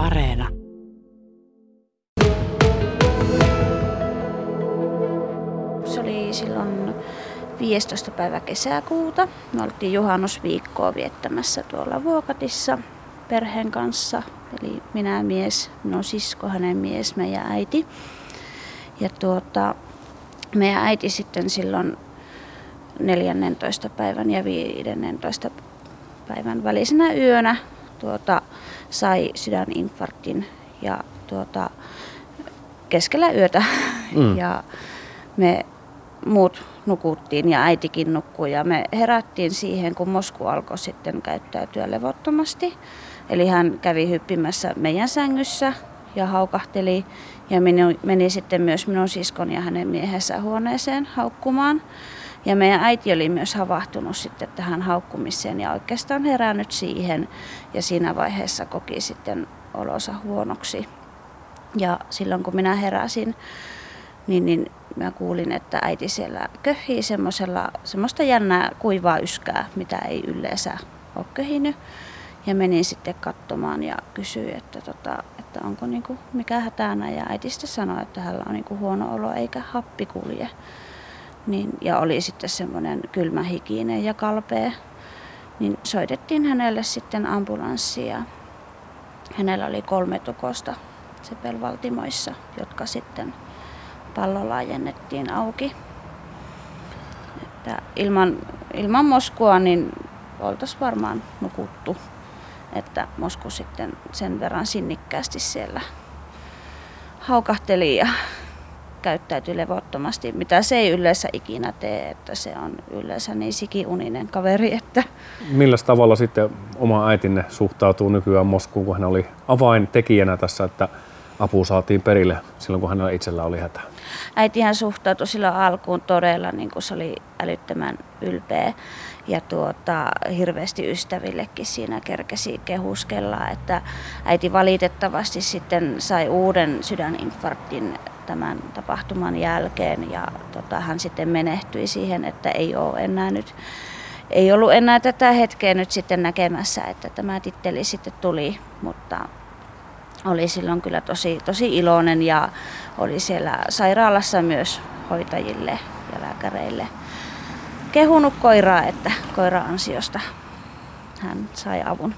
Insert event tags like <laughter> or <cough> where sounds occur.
Areena. Se oli silloin 15. päivä kesäkuuta. Me oltiin juhannusviikkoa viettämässä tuolla Vuokatissa perheen kanssa. Eli minä mies, minun sisko, hänen mies, meidän äiti. Ja tuota, meidän äiti sitten silloin 14. päivän ja 15. päivän välisenä yönä tuota, sai sydäninfarktin ja tuota, keskellä yötä. Mm. <laughs> Ja me muut nukuttiin ja äitikin nukkui ja me herättiin siihen, kun Mosku alkoi sitten käyttäytyä levottomasti. Eli hän kävi hyppimässä meidän sängyssä ja haukahteli ja meni, meni sitten myös minun siskon ja hänen miehensä huoneeseen haukkumaan. Ja meidän äiti oli myös havahtunut sitten tähän haukkumiseen ja oikeastaan herännyt siihen ja siinä vaiheessa koki sitten olonsa huonoksi. Ja silloin kun minä heräsin, niin, niin mä kuulin, että äiti siellä köhii semmoista jännää kuivaa yskää, mitä ei yleensä ole köhinyt. Ja menin sitten katsomaan ja kysyin, että, tota, että onko niinku mikä hätänä. Ja äiti sitten sanoi, että hänellä on niinku huono olo eikä happi kulje. Niin, ja oli sitten semmoinen kylmähikinen ja kalpea. Niin soitettiin hänelle sitten ambulanssi ja hänellä oli kolme tukosta sepelvaltimoissa, jotka sitten pallo laajennettiin auki. Että ilman, ilman Moskua niin oltaisiin varmaan nukuttu. Että Mosku sitten sen verran sinnikkäästi siellä haukahteli ja käyttäytyi levottomasti, mitä se ei yleensä ikinä tee, että se on yleensä niin sikiuninen kaveri. Että... Millä tavalla sitten oma äitinne suhtautuu nykyään Moskuun, kun hän oli avaintekijänä tässä, että apu saatiin perille silloin, kun hänellä itsellä oli hätä? Äitihän suhtautui silloin alkuun todella, niin kuin se oli älyttömän ylpeä ja tuota, hirveästi ystävillekin siinä kerkesi kehuskella, että äiti valitettavasti sitten sai uuden sydäninfarktin tämän tapahtuman jälkeen ja tota, hän sitten menehtyi siihen, että ei ole enää nyt ei ollut enää tätä hetkeä nyt sitten näkemässä, että tämä titteli sitten tuli, mutta oli silloin kyllä tosi, tosi iloinen ja oli siellä sairaalassa myös hoitajille ja lääkäreille kehunut koiraa, että koira ansiosta hän sai avun.